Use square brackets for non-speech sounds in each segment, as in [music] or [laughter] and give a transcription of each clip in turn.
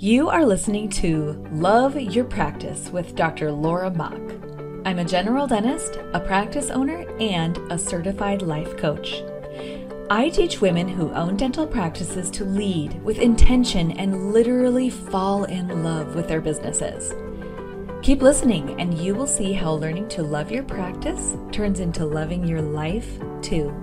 You are listening to Love Your Practice with Dr. Laura Mock. I'm a general dentist, a practice owner, and a certified life coach. I teach women who own dental practices to lead with intention and literally fall in love with their businesses. Keep listening, and you will see how learning to love your practice turns into loving your life too.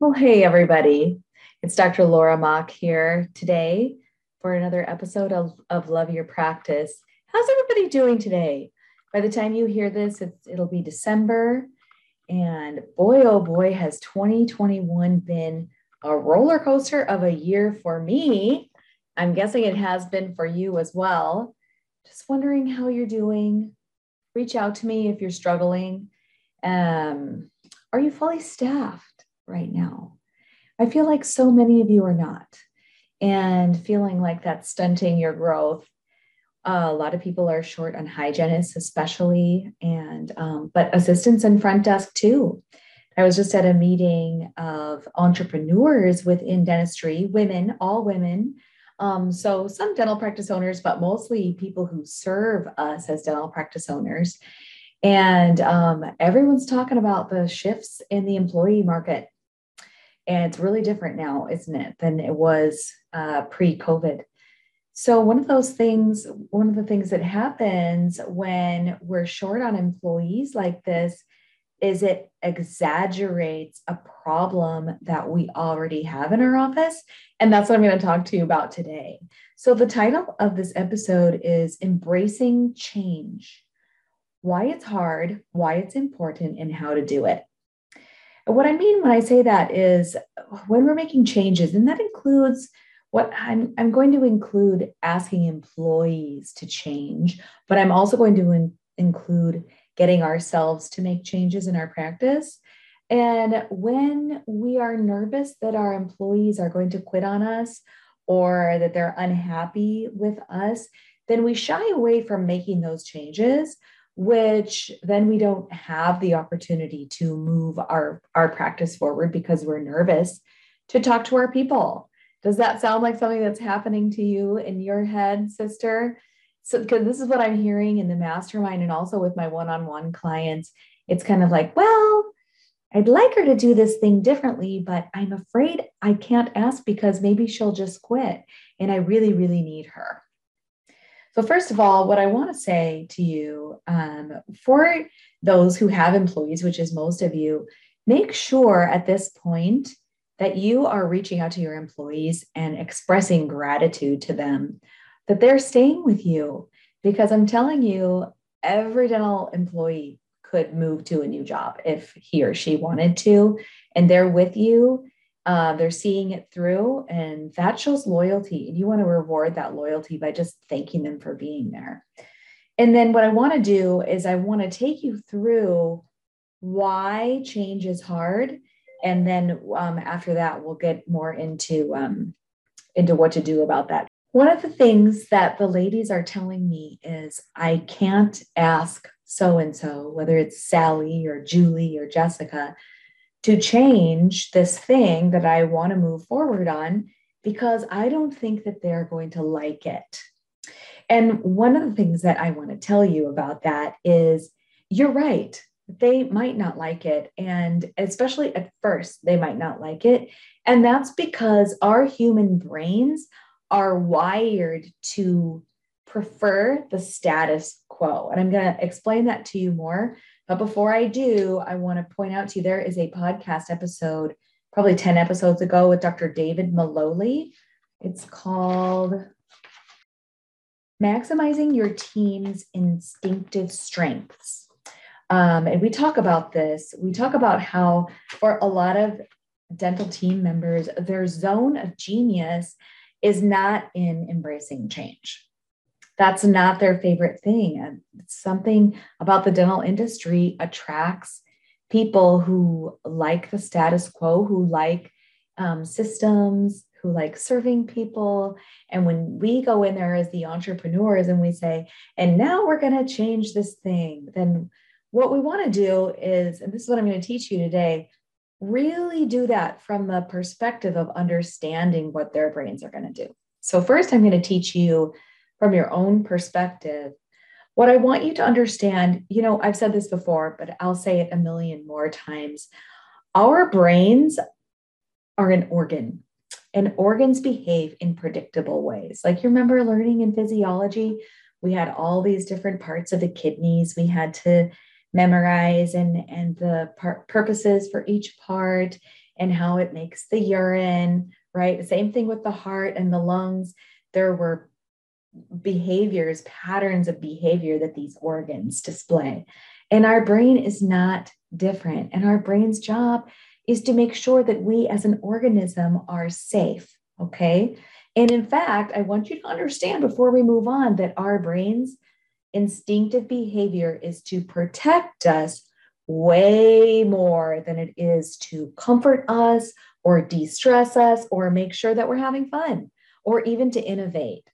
Well, hey, everybody. It's Dr. Laura Mock here today for another episode of, of Love Your Practice. How's everybody doing today? By the time you hear this, it'll be December. And boy, oh boy, has 2021 been a roller coaster of a year for me. I'm guessing it has been for you as well. Just wondering how you're doing. Reach out to me if you're struggling. Um, are you fully staffed right now? I feel like so many of you are not, and feeling like that's stunting your growth. Uh, a lot of people are short on hygienists, especially, and um, but assistants and front desk too. I was just at a meeting of entrepreneurs within dentistry, women, all women. Um, so some dental practice owners, but mostly people who serve us as dental practice owners. And um, everyone's talking about the shifts in the employee market and it's really different now, isn't it, than it was uh, pre COVID. So, one of those things, one of the things that happens when we're short on employees like this is it exaggerates a problem that we already have in our office. And that's what I'm going to talk to you about today. So, the title of this episode is Embracing Change Why It's Hard, Why It's Important, and How to Do It. What I mean when I say that is when we're making changes, and that includes what I'm, I'm going to include asking employees to change, but I'm also going to in, include getting ourselves to make changes in our practice. And when we are nervous that our employees are going to quit on us or that they're unhappy with us, then we shy away from making those changes which then we don't have the opportunity to move our, our practice forward because we're nervous to talk to our people. Does that sound like something that's happening to you in your head, sister? So, because this is what I'm hearing in the mastermind and also with my one on one clients. It's kind of like, well, I'd like her to do this thing differently, but I'm afraid I can't ask because maybe she'll just quit. And I really, really need her. So, first of all, what I want to say to you um, for those who have employees, which is most of you, make sure at this point that you are reaching out to your employees and expressing gratitude to them that they're staying with you. Because I'm telling you, every dental employee could move to a new job if he or she wanted to, and they're with you uh, they're seeing it through, and that shows loyalty. And you want to reward that loyalty by just thanking them for being there. And then what I want to do is I want to take you through why change is hard, and then um, after that we'll get more into um, into what to do about that. One of the things that the ladies are telling me is I can't ask so and so, whether it's Sally or Julie or Jessica, to change this thing that I want to move forward on because I don't think that they're going to like it. And one of the things that I want to tell you about that is you're right. They might not like it. And especially at first, they might not like it. And that's because our human brains are wired to prefer the status quo. And I'm going to explain that to you more but before I do, I want to point out to you there is a podcast episode, probably 10 episodes ago, with Dr. David Maloley. It's called Maximizing Your Team's Instinctive Strengths. Um, and we talk about this. We talk about how, for a lot of dental team members, their zone of genius is not in embracing change that's not their favorite thing. And something about the dental industry attracts people who like the status quo, who like um, systems, who like serving people. And when we go in there as the entrepreneurs and we say, and now we're going to change this thing, then what we want to do is, and this is what I'm going to teach you today, really do that from the perspective of understanding what their brains are going to do. So, first, I'm going to teach you from your own perspective. What I want you to understand, you know, I've said this before, but I'll say it a million more times. Our brains are an organ, and organs behave in predictable ways. Like you remember learning in physiology, we had all these different parts of the kidneys we had to memorize and, and the par- purposes for each part and how it makes the urine, right? Same thing with the heart and the lungs. There were behaviors, patterns of behavior that these organs display. And our brain is not different. And our brain's job is to make sure that we as an organism are safe. Okay. And in fact, I want you to understand before we move on that our brains instinctive behavior is to protect us way more than it is to comfort us or de stress us or make sure that we're having fun or even to innovate.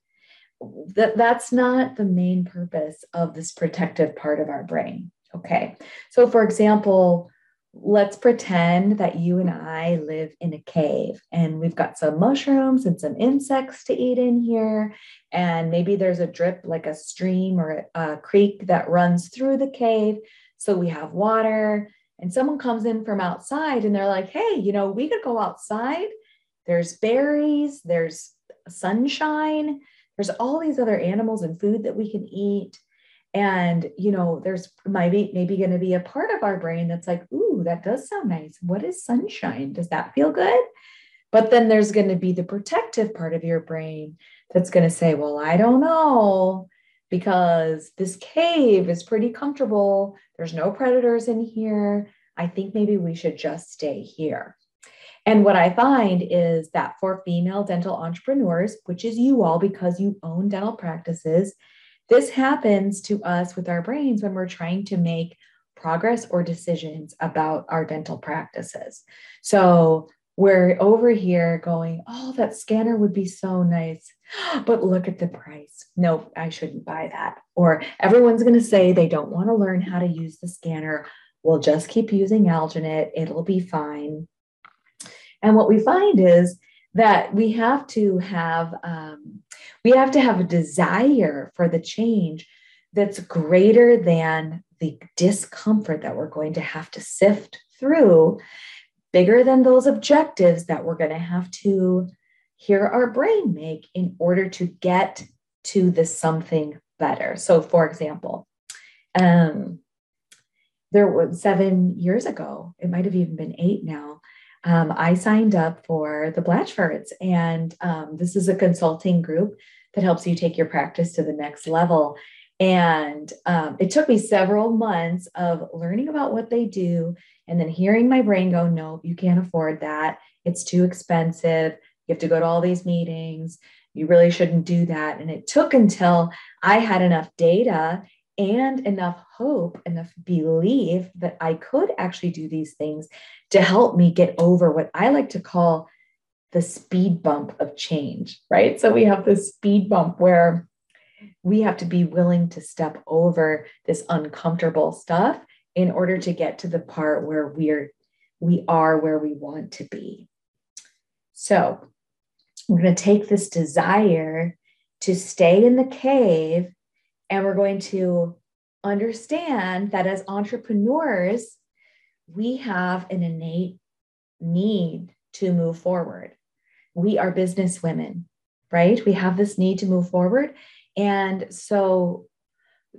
That, that's not the main purpose of this protective part of our brain. Okay. So, for example, let's pretend that you and I live in a cave and we've got some mushrooms and some insects to eat in here. And maybe there's a drip like a stream or a creek that runs through the cave. So we have water. And someone comes in from outside and they're like, hey, you know, we could go outside. There's berries, there's sunshine, there's all these other animals and food that we can eat. And you know there's maybe maybe going to be a part of our brain that's like ooh that does sound nice. What is sunshine? Does that feel good? But then there's going to be the protective part of your brain that's going to say well i don't know because this cave is pretty comfortable. There's no predators in here. I think maybe we should just stay here and what i find is that for female dental entrepreneurs which is you all because you own dental practices this happens to us with our brains when we're trying to make progress or decisions about our dental practices. So we're over here going, oh, that scanner would be so nice, [gasps] but look at the price. No, I shouldn't buy that. Or everyone's going to say they don't want to learn how to use the scanner. We'll just keep using Alginate, it'll be fine. And what we find is that we have to have um, we have to have a desire for the change that's greater than the discomfort that we're going to have to sift through bigger than those objectives that we're going to have to hear our brain make in order to get to the something better. So for example um, there was seven years ago it might have even been eight now um, I signed up for the Blatchfords, and um, this is a consulting group that helps you take your practice to the next level. And um, it took me several months of learning about what they do and then hearing my brain go, no, you can't afford that. It's too expensive. You have to go to all these meetings. You really shouldn't do that. And it took until I had enough data and enough hope, enough belief that I could actually do these things to help me get over what I like to call the speed bump of change, right? So we have this speed bump where we have to be willing to step over this uncomfortable stuff in order to get to the part where we're we are where we want to be. So we're going to take this desire to stay in the cave and we're going to understand that as entrepreneurs, we have an innate need to move forward. We are business women, right? We have this need to move forward. And so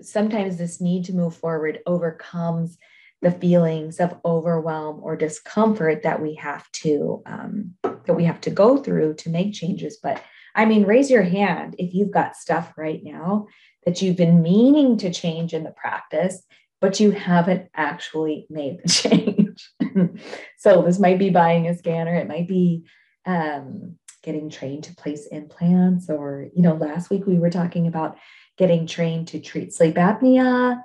sometimes this need to move forward overcomes the feelings of overwhelm or discomfort that we have to um, that we have to go through to make changes but i mean raise your hand if you've got stuff right now that you've been meaning to change in the practice, but you haven't actually made the [laughs] change. so this might be buying a scanner, it might be um, getting trained to place implants, or you know, last week we were talking about getting trained to treat sleep apnea.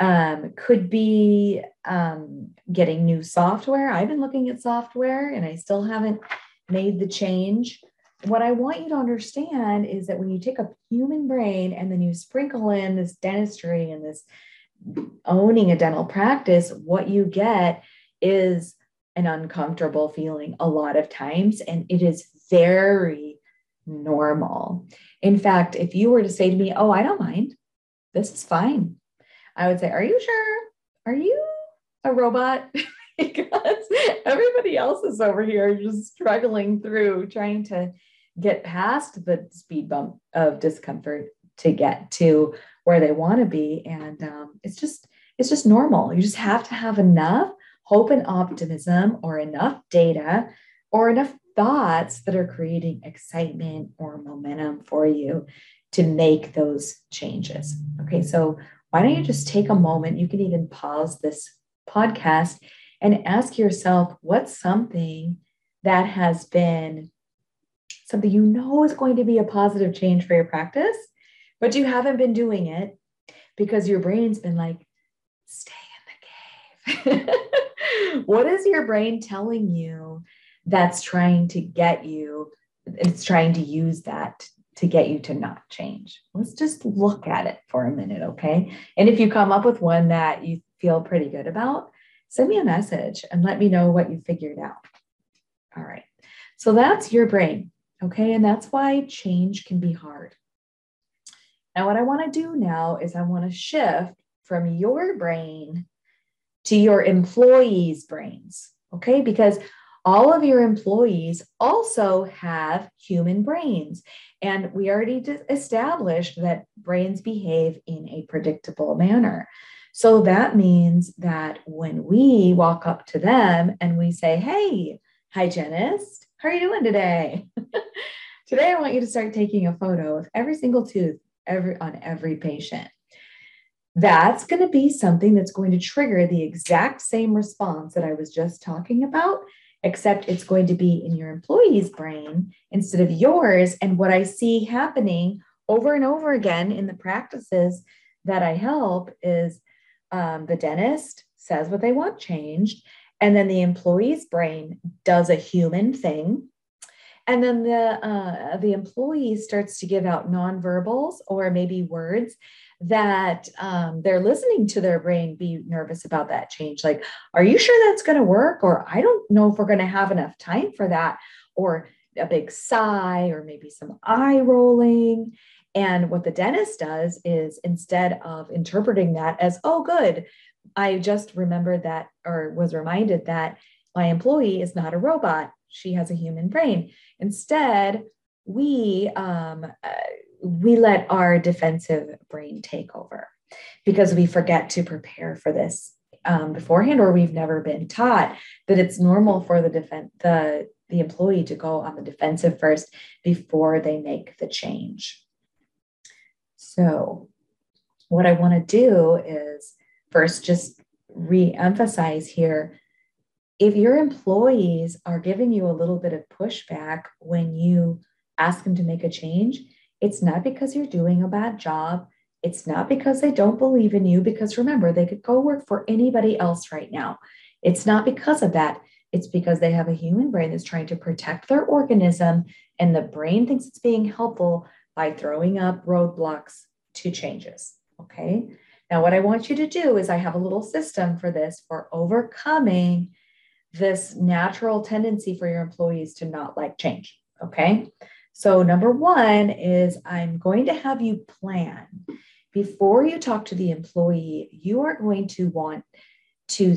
Um, could be um, getting new software. I've been looking at software and I still haven't made the change what I want you to understand is that when you take a human brain and then you sprinkle in this dentistry and this owning a dental practice, what you get is an uncomfortable feeling a lot of times, and it is very normal. In fact, if you were to say to me, Oh, I don't mind, this is fine, I would say, Are you sure? Are you a robot? [laughs] [laughs] because everybody else is over here just struggling through trying to get past the speed bump of discomfort to get to where they want to be. And um, it's just it's just normal. You just have to have enough hope and optimism or enough data or enough thoughts that are creating excitement or momentum for you to make those changes. Okay so why don't you just take a moment? You can even pause this podcast and ask yourself what's something that has been something you know is going to be a positive change for your practice, but you haven't been doing it because your brain's been like, stay in the cave. [laughs] what is your brain telling you that's trying to get you? It's trying to use that to get you to not change. Let's just look at it for a minute, okay? And if you come up with one that you feel pretty good about, send me a message and let me know what you figured out. All right. So that's your brain. Okay. And that's why change can be hard. Now, what I want to do now is I want to shift from your brain to your employees' brains. Okay. Because all of your employees also have human brains. And we already established that brains behave in a predictable manner. So that means that when we walk up to them and we say, Hey, hygienist, how are you doing today? [laughs] today, I want you to start taking a photo of every single tooth every, on every patient. That's going to be something that's going to trigger the exact same response that I was just talking about, except it's going to be in your employee's brain instead of yours. And what I see happening over and over again in the practices that I help is um, the dentist says what they want changed, and then the employee's brain does a human thing. And then the uh, the employee starts to give out nonverbals or maybe words that um, they're listening to their brain be nervous about that change. Like, are you sure that's going to work? Or I don't know if we're going to have enough time for that. Or a big sigh, or maybe some eye rolling. And what the dentist does is instead of interpreting that as, oh, good, I just remembered that or was reminded that my employee is not a robot. She has a human brain. Instead, we um, uh, we let our defensive brain take over because we forget to prepare for this um, beforehand, or we've never been taught that it's normal for the defense the the employee to go on the defensive first before they make the change. So, what I want to do is first just re emphasize here if your employees are giving you a little bit of pushback when you ask them to make a change, it's not because you're doing a bad job. It's not because they don't believe in you, because remember, they could go work for anybody else right now. It's not because of that. It's because they have a human brain that's trying to protect their organism, and the brain thinks it's being helpful by throwing up roadblocks to changes. Okay. Now, what I want you to do is I have a little system for this for overcoming this natural tendency for your employees to not like change. Okay. So, number one is I'm going to have you plan before you talk to the employee, you are going to want to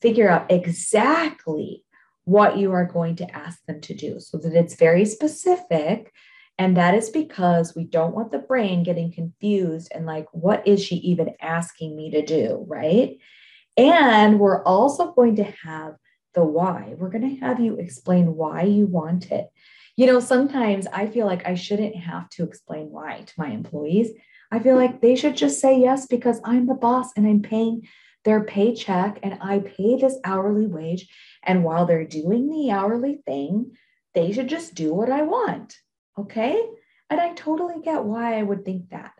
figure out exactly what you are going to ask them to do so that it's very specific and that is because we don't want the brain getting confused and like, what is she even asking me to do? Right. And we're also going to have the why. We're going to have you explain why you want it. You know, sometimes I feel like I shouldn't have to explain why to my employees. I feel like they should just say yes because I'm the boss and I'm paying their paycheck and I pay this hourly wage. And while they're doing the hourly thing, they should just do what I want. Okay. And I totally get why I would think that.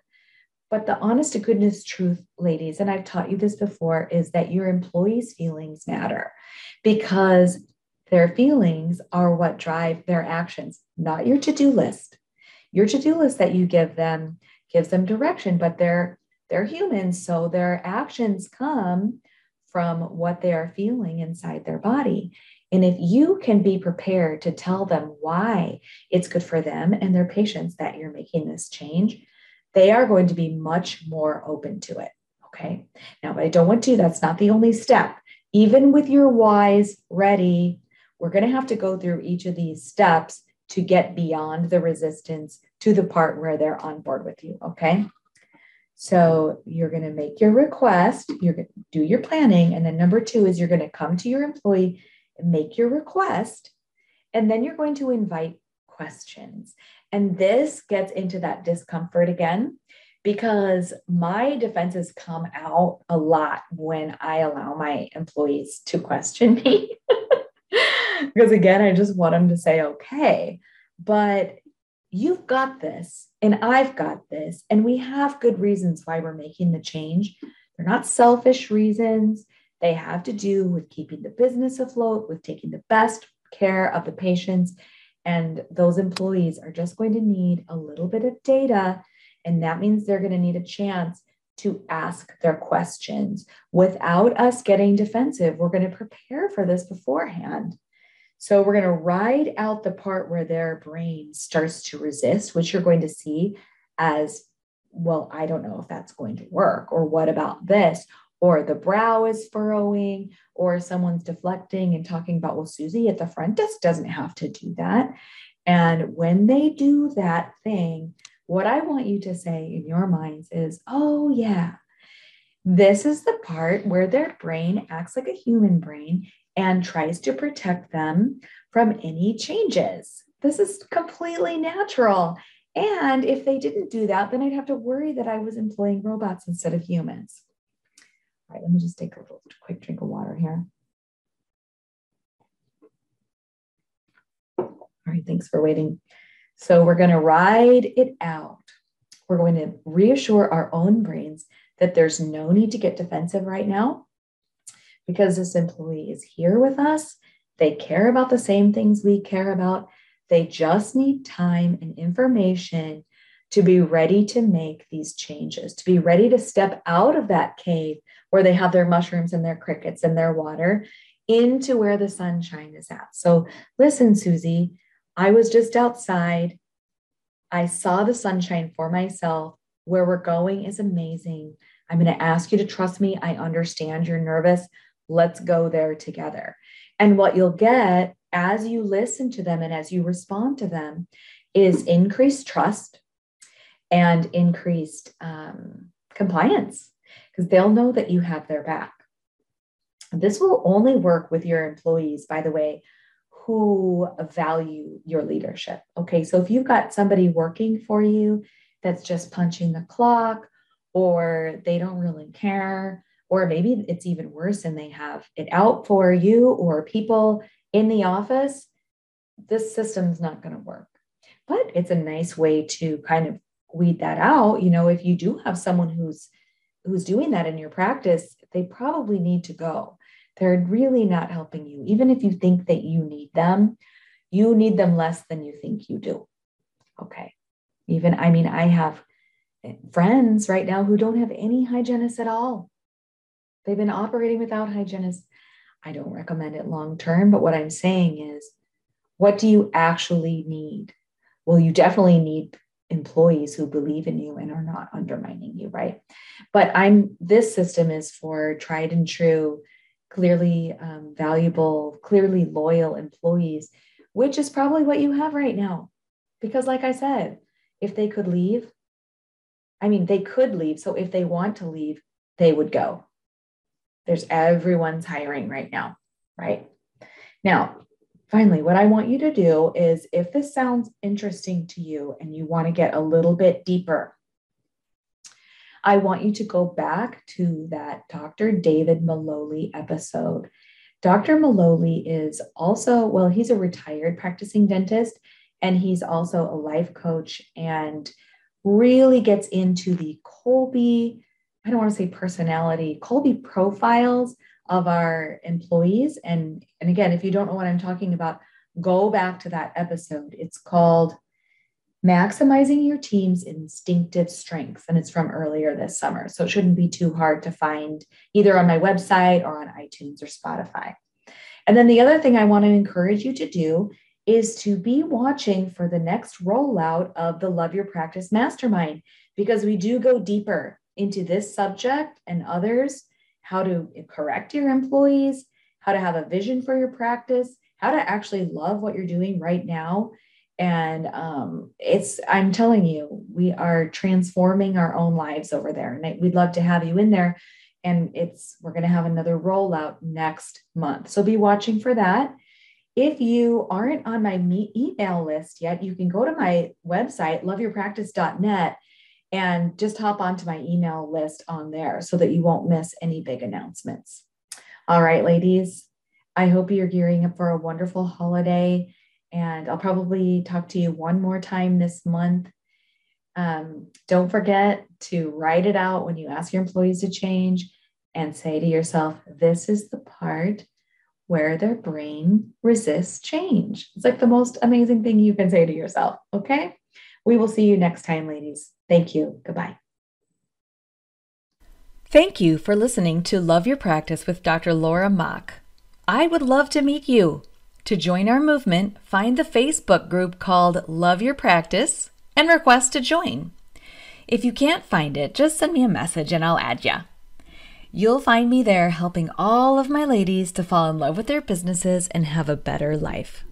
But the honest to goodness truth, ladies, and I've taught you this before, is that your employees' feelings matter because their feelings are what drive their actions, not your to do list. Your to do list that you give them gives them direction, but they're they're humans, so their actions come from what they are feeling inside their body. And if you can be prepared to tell them why it's good for them and their patients that you're making this change, they are going to be much more open to it. Okay. Now, but I don't want to, that's not the only step. Even with your whys ready, we're going to have to go through each of these steps to get beyond the resistance to the part where they're on board with you. Okay. So you're going to make your request, you're going to do your planning. And then number two is you're going to come to your employee make your request. And then you're going to invite questions. And this gets into that discomfort again because my defenses come out a lot when I allow my employees to question me. [laughs] because again, I just want them to say, okay, but you've got this and I've got this. And we have good reasons why we're making the change. They're not selfish reasons. They have to do with keeping the business afloat, with taking the best care of the patients. And those employees are just going to need a little bit of data. And that means they're going to need a chance to ask their questions without us getting defensive. We're going to prepare for this beforehand. So we're going to ride out the part where their brain starts to resist, which you're going to see as, well, I don't know if that's going to work, or what about this? Or the brow is furrowing, or someone's deflecting and talking about, well, Susie at the front desk doesn't have to do that. And when they do that thing, what I want you to say in your minds is, oh, yeah, this is the part where their brain acts like a human brain and tries to protect them from any changes. This is completely natural. And if they didn't do that, then I'd have to worry that I was employing robots instead of humans. All right, let me just take a little quick drink of water here. All right, thanks for waiting. So we're going to ride it out. We're going to reassure our own brains that there's no need to get defensive right now because this employee is here with us. They care about the same things we care about. They just need time and information to be ready to make these changes, to be ready to step out of that cave where they have their mushrooms and their crickets and their water into where the sunshine is at. So, listen, Susie, I was just outside. I saw the sunshine for myself. Where we're going is amazing. I'm going to ask you to trust me. I understand you're nervous. Let's go there together. And what you'll get as you listen to them and as you respond to them is increased trust and increased um, compliance because they'll know that you have their back. This will only work with your employees, by the way, who value your leadership. Okay, so if you've got somebody working for you that's just punching the clock or they don't really care, or maybe it's even worse and they have it out for you or people in the office, this system's not going to work. But it's a nice way to kind of weed that out. You know, if you do have someone who's who's doing that in your practice, they probably need to go. They're really not helping you. Even if you think that you need them, you need them less than you think you do. Okay. Even, I mean, I have friends right now who don't have any hygienists at all. They've been operating without hygienists. I don't recommend it long term, but what I'm saying is, what do you actually need? Well, you definitely need employees who believe in you and are not undermining you, right? But I'm this system is for tried and true, clearly um, valuable, clearly loyal employees, which is probably what you have right now. Because, like I said, if they could leave, I mean, they could leave. So if they want to leave, they would go. There's everyone's hiring right now, right? Now, finally, what I want you to do is if this sounds interesting to you and you want to get a little bit deeper, I want you to go back to that Dr. David Maloley episode. Dr. Maloley is also, well, he's a retired practicing dentist and he's also a life coach and really gets into the Kolbe, I don't want to say personality, Kolbe profiles of our employees. And, and again, if you don't know what I'm talking about, go back to that episode. It's called Maximizing Your Team's Instinctive Strengths. And it's from earlier this summer. So it shouldn't be too hard to find either on my website or on iTunes or Spotify. And then the other thing I want to encourage you to do is to be watching for the next rollout of the Love Your Practice Mastermind because we do go deeper into this subject and others how to correct your employees, how to have a vision for your practice, how to actually love what you're doing right now. And um, it's, I'm telling you, we are transforming our own lives over there. And we'd love to have you in there. And it's, we're going to have another rollout next month. So be watching for that. If you aren't on my email list yet, you can go to my website, loveyourpractice.net, and just hop onto my email list on there so that you won't miss any big announcements. All right, ladies, I hope you're gearing up for a wonderful holiday. And I'll probably talk to you one more time this month. Um, don't forget to write it out when you ask your employees to change and say to yourself, this is the part where their brain resists change. It's like the most amazing thing you can say to yourself. Okay. We will see you next time, ladies. Thank you. Goodbye. Thank you for listening to Love Your Practice with Dr. Laura Mock. I would love to meet you. To join our movement, find the Facebook group called Love Your Practice and request to join. If you can't find it, just send me a message and I'll add ya. You'll find me there helping all of my ladies to fall in love with their businesses and have a better life.